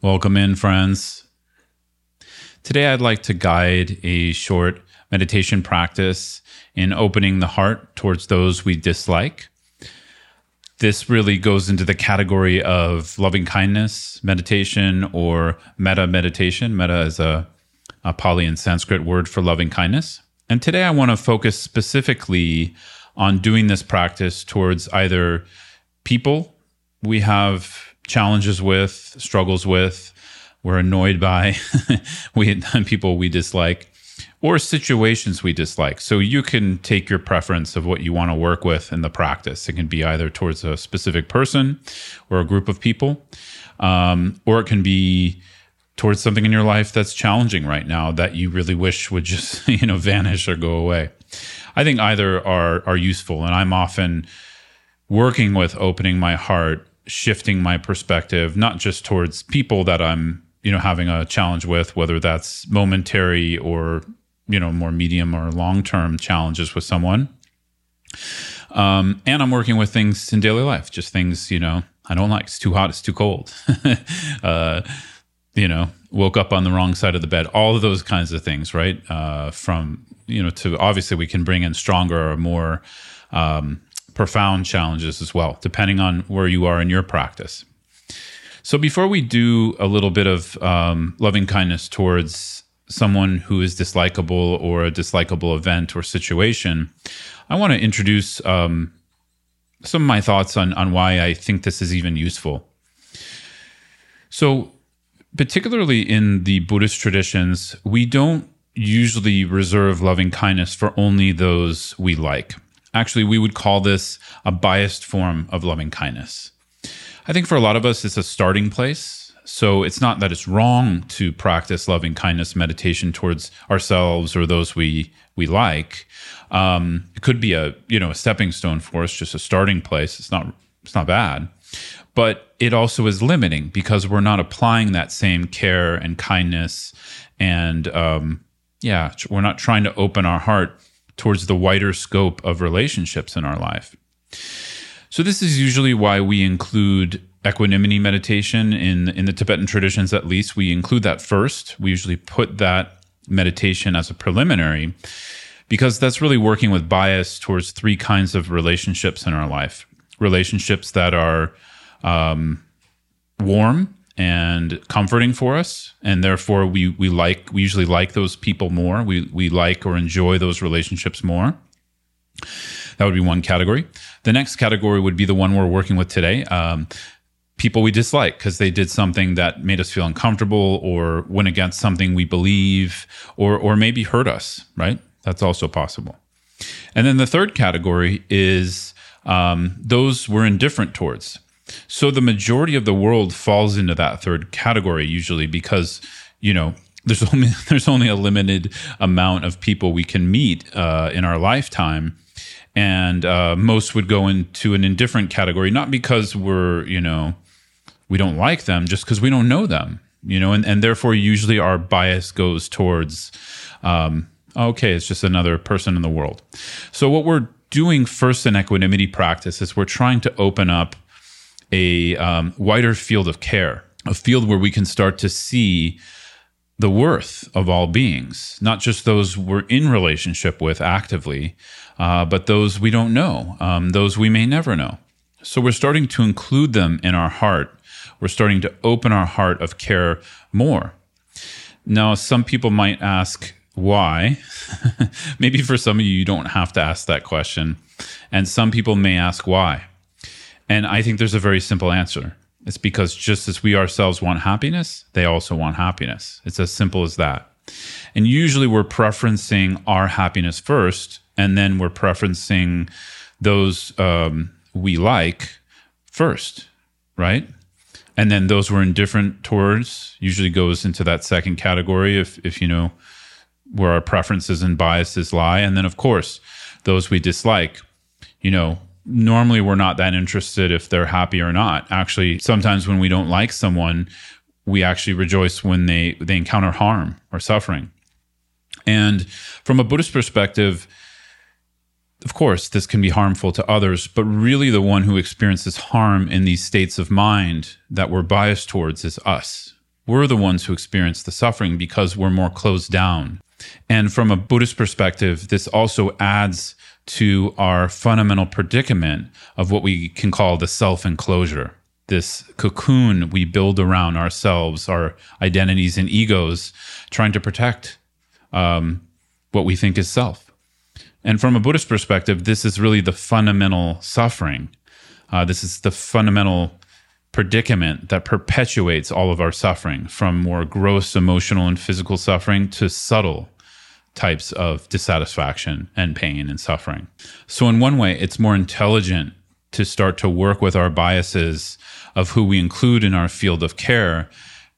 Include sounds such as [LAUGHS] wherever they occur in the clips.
Welcome in, friends. Today, I'd like to guide a short meditation practice in opening the heart towards those we dislike. This really goes into the category of loving kindness meditation or metta meditation. Metta is a, a Pali and Sanskrit word for loving kindness. And today, I want to focus specifically on doing this practice towards either people we have challenges with, struggles with, we're annoyed by, [LAUGHS] we people we dislike, or situations we dislike. So you can take your preference of what you want to work with in the practice. It can be either towards a specific person or a group of people, um, or it can be towards something in your life that's challenging right now that you really wish would just [LAUGHS] you know vanish or go away. I think either are are useful, and I'm often working with opening my heart shifting my perspective, not just towards people that I'm, you know, having a challenge with, whether that's momentary or, you know, more medium or long term challenges with someone. Um, and I'm working with things in daily life, just things, you know, I don't like. It's too hot. It's too cold. [LAUGHS] uh, you know, woke up on the wrong side of the bed. All of those kinds of things, right? Uh, from you know to obviously we can bring in stronger or more um, profound challenges as well, depending on where you are in your practice. So, before we do a little bit of um, loving kindness towards someone who is dislikable or a dislikable event or situation, I want to introduce um, some of my thoughts on, on why I think this is even useful. So, particularly in the Buddhist traditions, we don't usually reserve loving kindness for only those we like. Actually, we would call this a biased form of loving kindness. I think for a lot of us, it's a starting place. So it's not that it's wrong to practice loving kindness meditation towards ourselves or those we we like. Um, it could be a you know a stepping stone for us, just a starting place. It's not it's not bad, but it also is limiting because we're not applying that same care and kindness, and um, yeah, we're not trying to open our heart towards the wider scope of relationships in our life. So this is usually why we include equanimity meditation in in the Tibetan traditions at least we include that first. We usually put that meditation as a preliminary because that's really working with bias towards three kinds of relationships in our life. Relationships that are um, warm and comforting for us. And therefore we we like we usually like those people more. We we like or enjoy those relationships more. That would be one category. The next category would be the one we're working with today um, people we dislike because they did something that made us feel uncomfortable or went against something we believe or or maybe hurt us right? That's also possible. And then the third category is um, those we're indifferent towards so the majority of the world falls into that third category usually because, you know, there's [LAUGHS] only there's only a limited amount of people we can meet uh, in our lifetime, and uh, most would go into an indifferent category, not because we're you know we don't like them, just because we don't know them, you know, and and therefore usually our bias goes towards, um, okay, it's just another person in the world. So what we're doing first in equanimity practice is we're trying to open up a um, wider field of care, a field where we can start to see the worth of all beings, not just those we're in relationship with actively, uh, but those we don't know, um, those we may never know. So we're starting to include them in our heart. We're starting to open our heart of care more. Now, some people might ask, why? [LAUGHS] Maybe for some of you, you don't have to ask that question. And some people may ask why. And I think there's a very simple answer. It's because just as we ourselves want happiness, they also want happiness. It's as simple as that. And usually we're preferencing our happiness first, and then we're preferencing those um, we like first, right? And then those we're indifferent towards usually goes into that second category if, if you know where our preferences and biases lie. And then, of course, those we dislike, you know, normally we're not that interested if they're happy or not. Actually, sometimes when we don't like someone, we actually rejoice when they they encounter harm or suffering. And from a Buddhist perspective, of course, this can be harmful to others, but really the one who experiences harm in these states of mind that we're biased towards is us. we're the ones who experience the suffering because we're more closed down. And from a Buddhist perspective, this also adds to our fundamental predicament of what we can call the self enclosure. This cocoon we build around ourselves, our identities and egos, trying to protect um, what we think is self. And from a Buddhist perspective, this is really the fundamental suffering. Uh, this is the fundamental predicament that perpetuates all of our suffering from more gross emotional and physical suffering to subtle types of dissatisfaction and pain and suffering. So, in one way, it's more intelligent to start to work with our biases of who we include in our field of care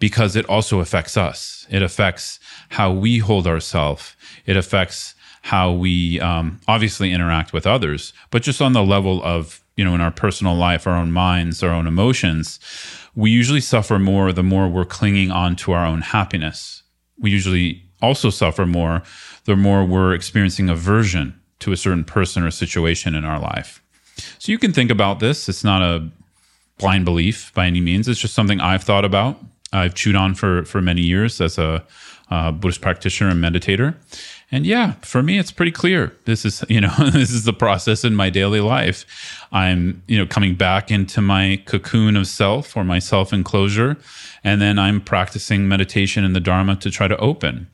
because it also affects us. It affects how we hold ourselves. It affects how we um, obviously interact with others, but just on the level of, you know, in our personal life, our own minds, our own emotions, we usually suffer more the more we're clinging on to our own happiness. We usually also suffer more the more we're experiencing aversion to a certain person or situation in our life. So you can think about this. It's not a blind belief by any means. It's just something I've thought about. I've chewed on for for many years as a uh, Buddhist practitioner and meditator. And yeah, for me, it's pretty clear. This is, [LAUGHS] you know, [LAUGHS] this is the process in my daily life. I'm, you know, coming back into my cocoon of self or my self enclosure. And then I'm practicing meditation in the Dharma to try to open.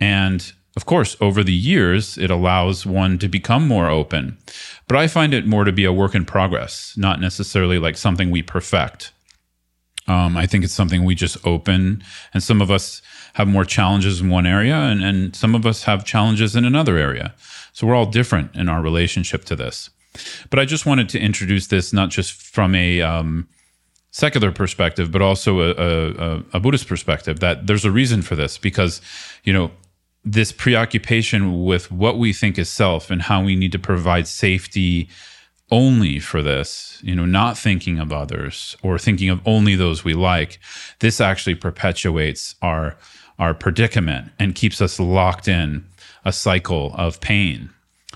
And of course, over the years, it allows one to become more open. But I find it more to be a work in progress, not necessarily like something we perfect. Um, I think it's something we just open. And some of us have more challenges in one area, and, and some of us have challenges in another area. So we're all different in our relationship to this. But I just wanted to introduce this not just from a um, secular perspective, but also a, a, a Buddhist perspective that there's a reason for this because, you know, this preoccupation with what we think is self and how we need to provide safety only for this, you know, not thinking of others or thinking of only those we like, this actually perpetuates our our predicament and keeps us locked in a cycle of pain.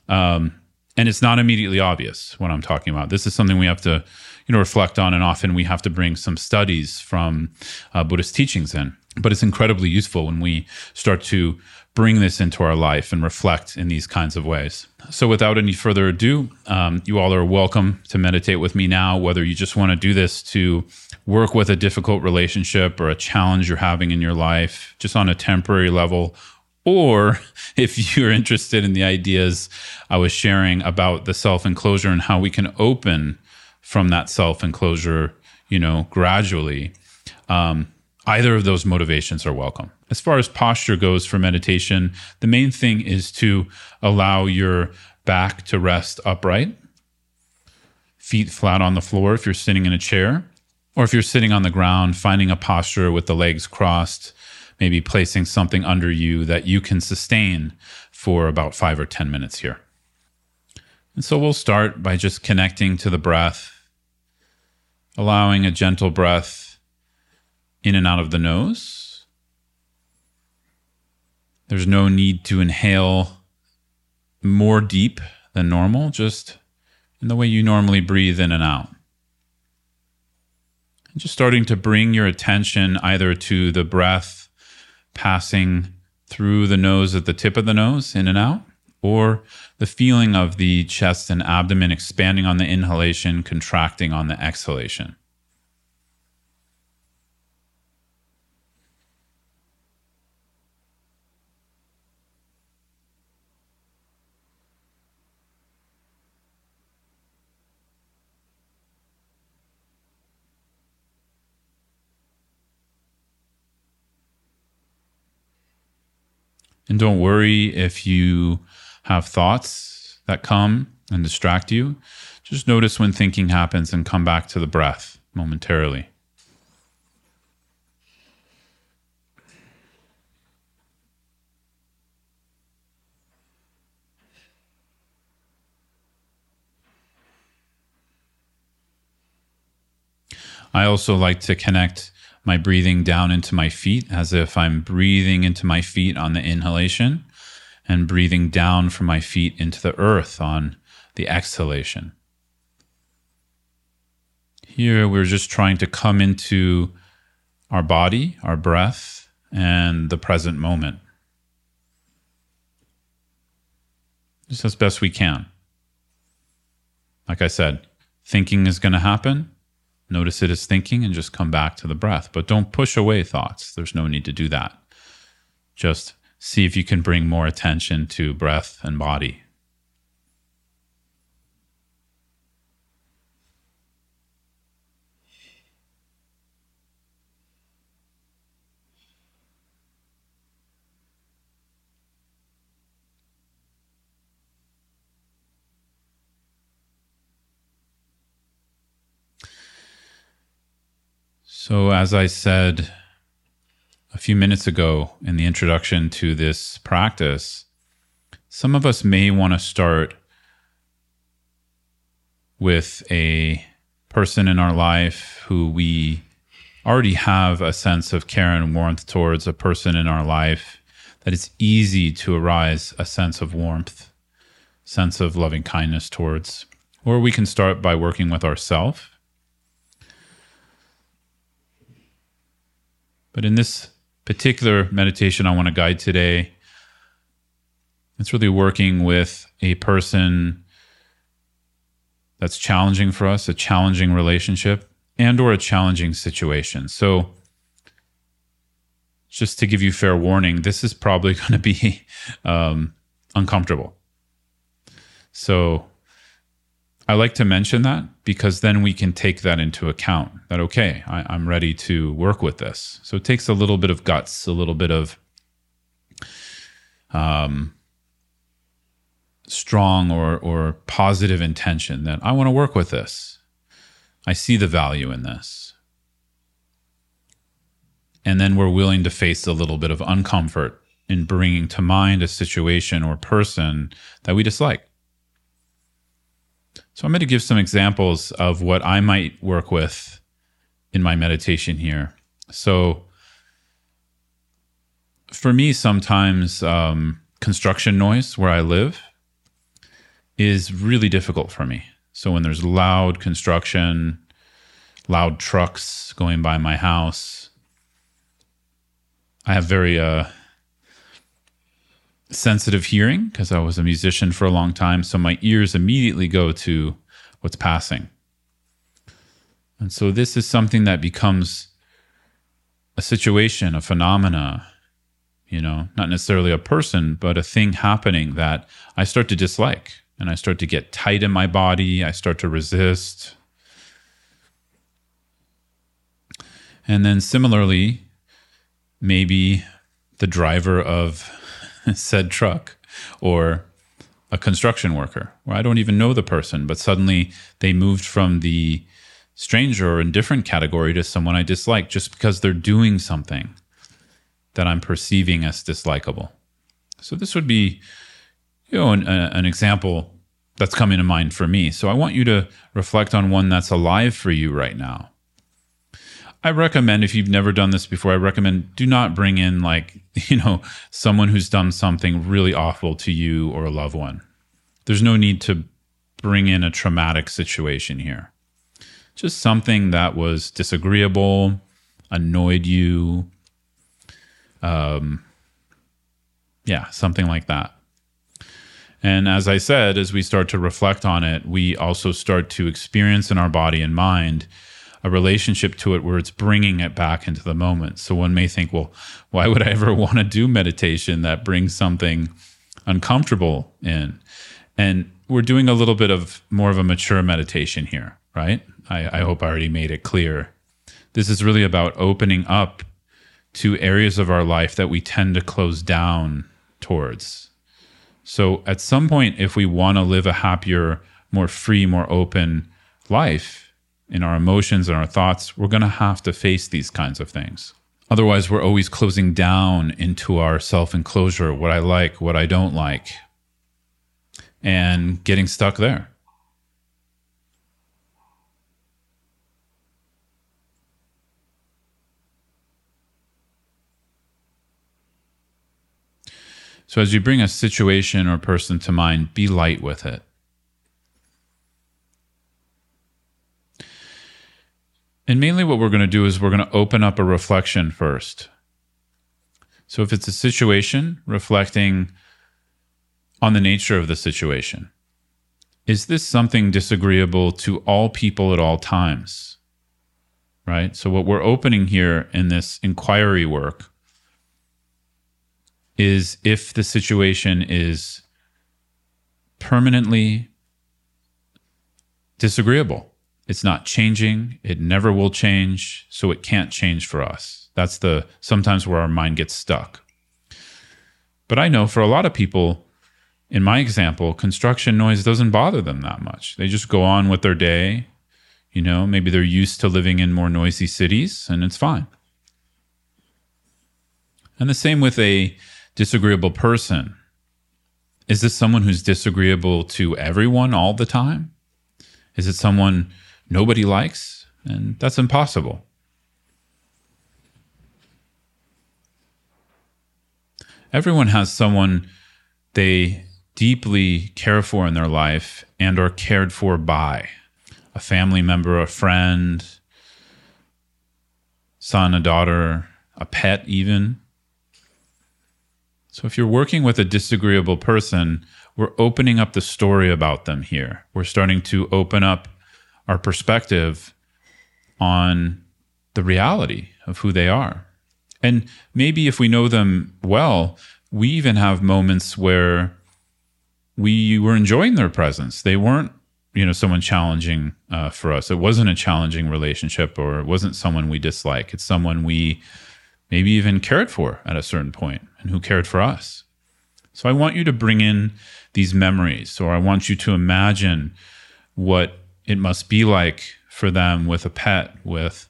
Um, and it's not immediately obvious what I'm talking about. This is something we have to, you know, reflect on, and often we have to bring some studies from uh, Buddhist teachings in. But it's incredibly useful when we start to bring this into our life and reflect in these kinds of ways. So, without any further ado, um, you all are welcome to meditate with me now, whether you just want to do this to work with a difficult relationship or a challenge you're having in your life, just on a temporary level, or [LAUGHS] if you're interested in the ideas I was sharing about the self enclosure and how we can open from that self enclosure, you know, gradually. Um, either of those motivations are welcome. As far as posture goes for meditation, the main thing is to allow your back to rest upright, feet flat on the floor if you're sitting in a chair, or if you're sitting on the ground, finding a posture with the legs crossed, maybe placing something under you that you can sustain for about five or 10 minutes here. And so we'll start by just connecting to the breath, allowing a gentle breath in and out of the nose. There's no need to inhale more deep than normal, just in the way you normally breathe in and out. And just starting to bring your attention either to the breath passing through the nose at the tip of the nose, in and out, or the feeling of the chest and abdomen expanding on the inhalation, contracting on the exhalation. And don't worry if you have thoughts that come and distract you. Just notice when thinking happens and come back to the breath momentarily. I also like to connect my breathing down into my feet as if I'm breathing into my feet on the inhalation and breathing down from my feet into the earth on the exhalation. Here, we're just trying to come into our body, our breath, and the present moment. Just as best we can. Like I said, thinking is going to happen. Notice it as thinking and just come back to the breath. But don't push away thoughts. There's no need to do that. Just see if you can bring more attention to breath and body. So, as I said a few minutes ago in the introduction to this practice, some of us may want to start with a person in our life who we already have a sense of care and warmth towards, a person in our life that it's easy to arise a sense of warmth, sense of loving kindness towards. Or we can start by working with ourselves But in this particular meditation I want to guide today, it's really working with a person that's challenging for us, a challenging relationship and or a challenging situation. So just to give you fair warning, this is probably [LAUGHS] going to be um, uncomfortable. So I like to mention that because then we can take that into account that, okay, I, am ready to work with this. So it takes a little bit of guts, a little bit of um, strong or, or positive intention that I want to work with this. I see the value in this. And then we're willing to face a little bit of uncomfort in bringing to mind a situation or person that we dislike. So I'm going to give some examples of what I might work with in my meditation here. So for me, sometimes um, construction noise where I live is really difficult for me. So when there's loud construction, loud trucks going by my house, I have very uh, sensitive hearing because I was a musician for a long time. So my ears immediately go to what's passing. And so this is something that becomes a situation, a phenomena, you know, not necessarily a person, but a thing happening that I start to dislike and I start to get tight in my body. I start to resist. And then similarly, maybe the driver of [LAUGHS] said truck or a construction worker where I don't even know the person, but suddenly they moved from the stranger or indifferent category to someone I dislike just because they're doing something that I'm perceiving as dislikable. So this would be, you know, an, a, an example that's coming to mind for me. So I want you to reflect on one that's alive for you right now. I recommend if you've never done this before, I recommend do not bring in like, [LAUGHS] you know, someone who's done something really awful to you or a loved one. There's no need to bring in a traumatic situation here. Just something that was disagreeable, annoyed you. Um, yeah, something like that. And as I said, as we start to reflect on it, we also start to experience in our body and mind a relationship to it where it's bringing it back into the moment. So one may think, well, why would I ever [LAUGHS] want to do meditation that brings something uncomfortable in? And we're doing a little bit of more of a mature meditation here, right? I, I hope I already made it clear. This is really about opening up to areas of our life that we tend to close down towards. So at some point, if we want to live a happier, more free, more open life, in our emotions and our thoughts, we're going to have to face these kinds of things. Otherwise, we're always closing down into our self enclosure, what I like, what I don't like, and getting stuck there. So, as you bring a situation or person to mind, be light with it. And mainly what we're going to do is we're going to open up a reflection first. So if it's a situation, reflecting on the nature of the situation. Is this something disagreeable to all people at all times? Right? So, what we're opening here in this inquiry work is if the situation is permanently disagreeable. It's not changing. It never will change. So it can't change for us. That's the sometimes where our mind gets stuck. But I know for a lot of people, in my example, construction noise doesn't bother them that much. They just go on with their day. You know, maybe they're used to living in more noisy cities and it's fine. And the same with a disagreeable person. Is this someone who's disagreeable to everyone all the time? Is it someone nobody likes? And that's impossible. Everyone has someone they deeply care for in their life and are cared for by a family member, a friend, son, a daughter, a pet, even. So if you're working with a disagreeable person, we're opening up the story about them here. We're starting to open up our perspective on the reality of who they are. And maybe if we know them well, we even have moments where we were enjoying their presence. They weren't, you know, someone challenging uh, for us. It wasn't a challenging relationship, or it wasn't someone we dislike. It's someone we maybe even cared for at a certain point, and who cared for us. So I want you to bring in these memories, or I want you to imagine what it must be like for them with a pet, with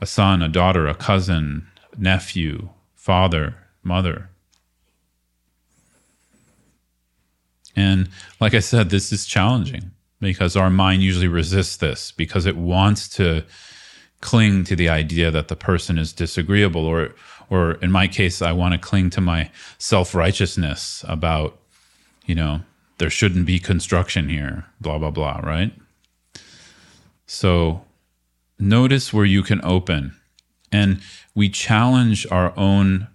a son, a daughter, a cousin, nephew, father, mother. And like I said, this is challenging because our mind usually resists this because it wants to cling to the idea that the person is disagreeable or or in my case I want to cling to my self-righteousness about you know there shouldn't be construction here blah blah blah right so notice where you can open and we challenge our own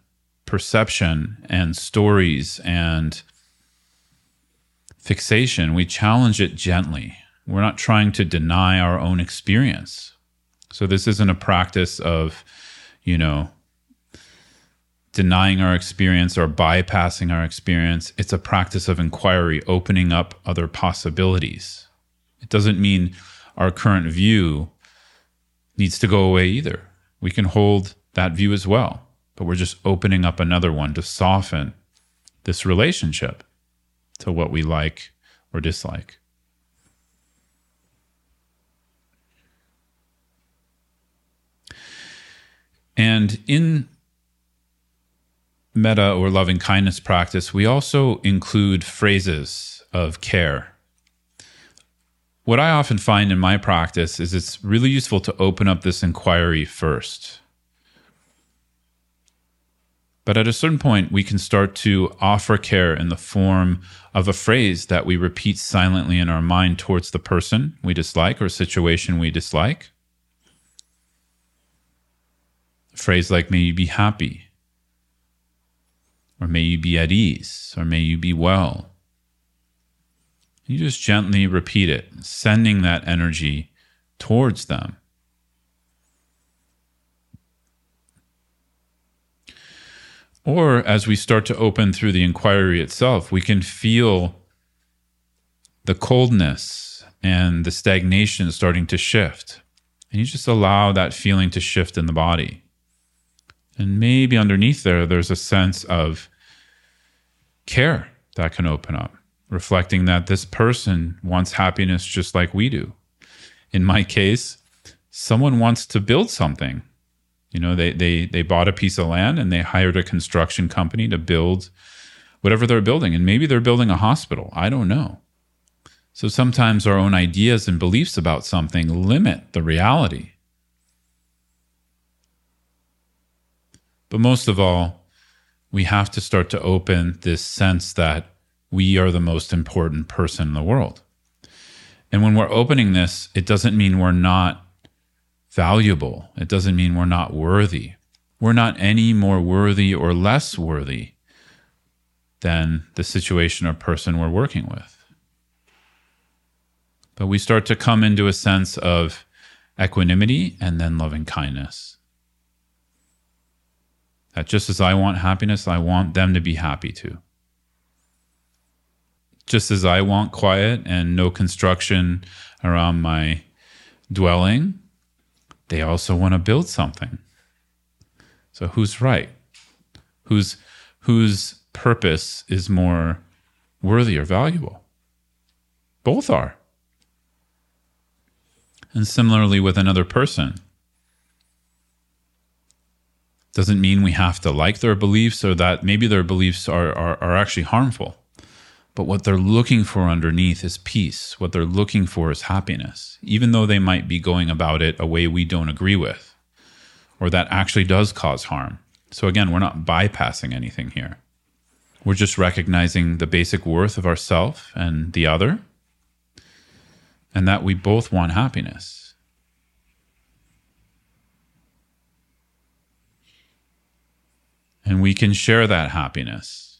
perception and stories and fixation, we challenge it gently. We're not trying to deny our own experience. So this isn't a practice of, you know, denying our experience or bypassing our experience. It's a practice of inquiry, opening up other possibilities. It doesn't mean our current view needs to go away either. We can hold that view as well, but we're just opening up another one to soften this relationship to what we like or dislike. And in metta or loving kindness practice, we also include phrases of care. What I often find in my practice is it's really useful to open up this inquiry first. But at a certain point, we can start to offer care in the form of a phrase that we repeat silently in our mind towards the person we dislike or situation we dislike. A phrase like, may you be happy, or may you be at ease, or may you be well. You just gently repeat it, sending that energy towards them. Or as we start to open through the inquiry itself, we can feel the coldness and the stagnation starting to shift. And you just allow that feeling to shift in the body. And maybe underneath there, there's a sense of care that can open up, reflecting that this person wants happiness just like we do. In my case, someone wants to build something you know, they they they bought a piece of land and they hired a construction company to build whatever they're building. And maybe they're building a hospital. I don't know. So sometimes our own ideas and beliefs about something limit the reality. But most of all, we have to start to open this sense that we are the most important person in the world. And when we're opening this, it doesn't mean we're not valuable. It doesn't mean we're not worthy. We're not any more worthy or less worthy than the situation or person we're working with. But we start to come into a sense of equanimity and then loving kindness. That just as I want happiness, I want them to be happy too. Just as I want quiet and no construction around my dwelling, they also want to build something. So who's right? Whose whose purpose is more worthy or valuable? Both are. And similarly with another person. Doesn't mean we have to like their beliefs or that maybe their beliefs are, are, are actually harmful. But what they're looking for underneath is peace. What they're looking for is happiness, even though they might be going about it a way we don't agree with, or that actually does cause harm. So again, we're not bypassing anything here. We're just recognizing the basic worth of ourself and the other, and that we both want happiness. And we can share that happiness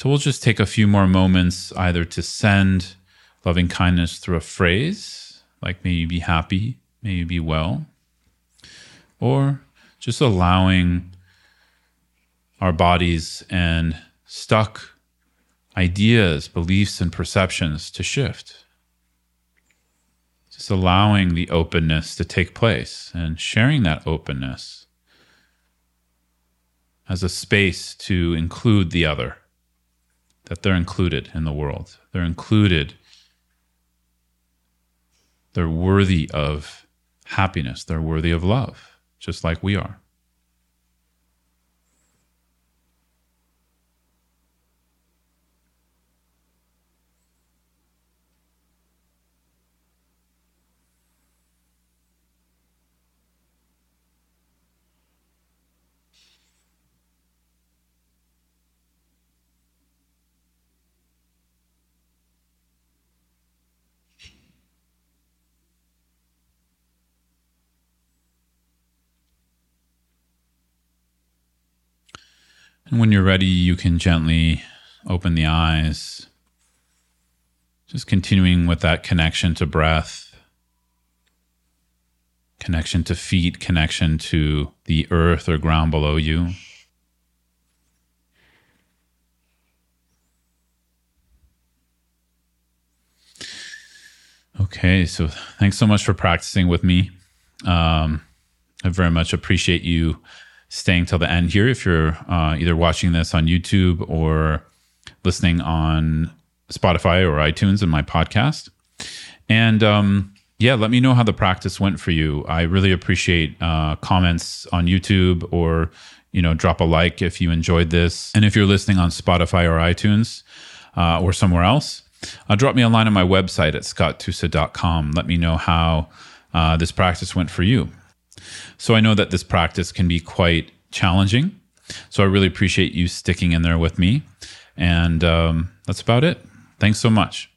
So we'll just take a few more moments either to send loving kindness through a phrase, like may you be happy, may you be well, or just allowing our bodies and stuck ideas, beliefs, and perceptions to shift. Just allowing the openness to take place and sharing that openness as a space to include the other that they're included in the world. They're included. They're worthy of happiness. They're worthy of love, just like we are. And when you're ready, you can gently open the eyes, just continuing with that connection to breath, connection to feet, connection to the earth or ground below you. Okay, so thanks so much for practicing with me. Um, I very much appreciate you staying till the end here if you're uh, either watching this on YouTube or listening on Spotify or iTunes in my podcast. And um, yeah, let me know how the practice went for you. I really appreciate uh, comments on YouTube or you know drop a like if you enjoyed this. And if you're listening on Spotify or iTunes uh, or somewhere else, uh, drop me a line on my website at scotttusa.com. Let me know how uh, this practice went for you. So I know that this practice can be quite challenging. So I really appreciate you sticking in there with me. And um, that's about it. Thanks so much.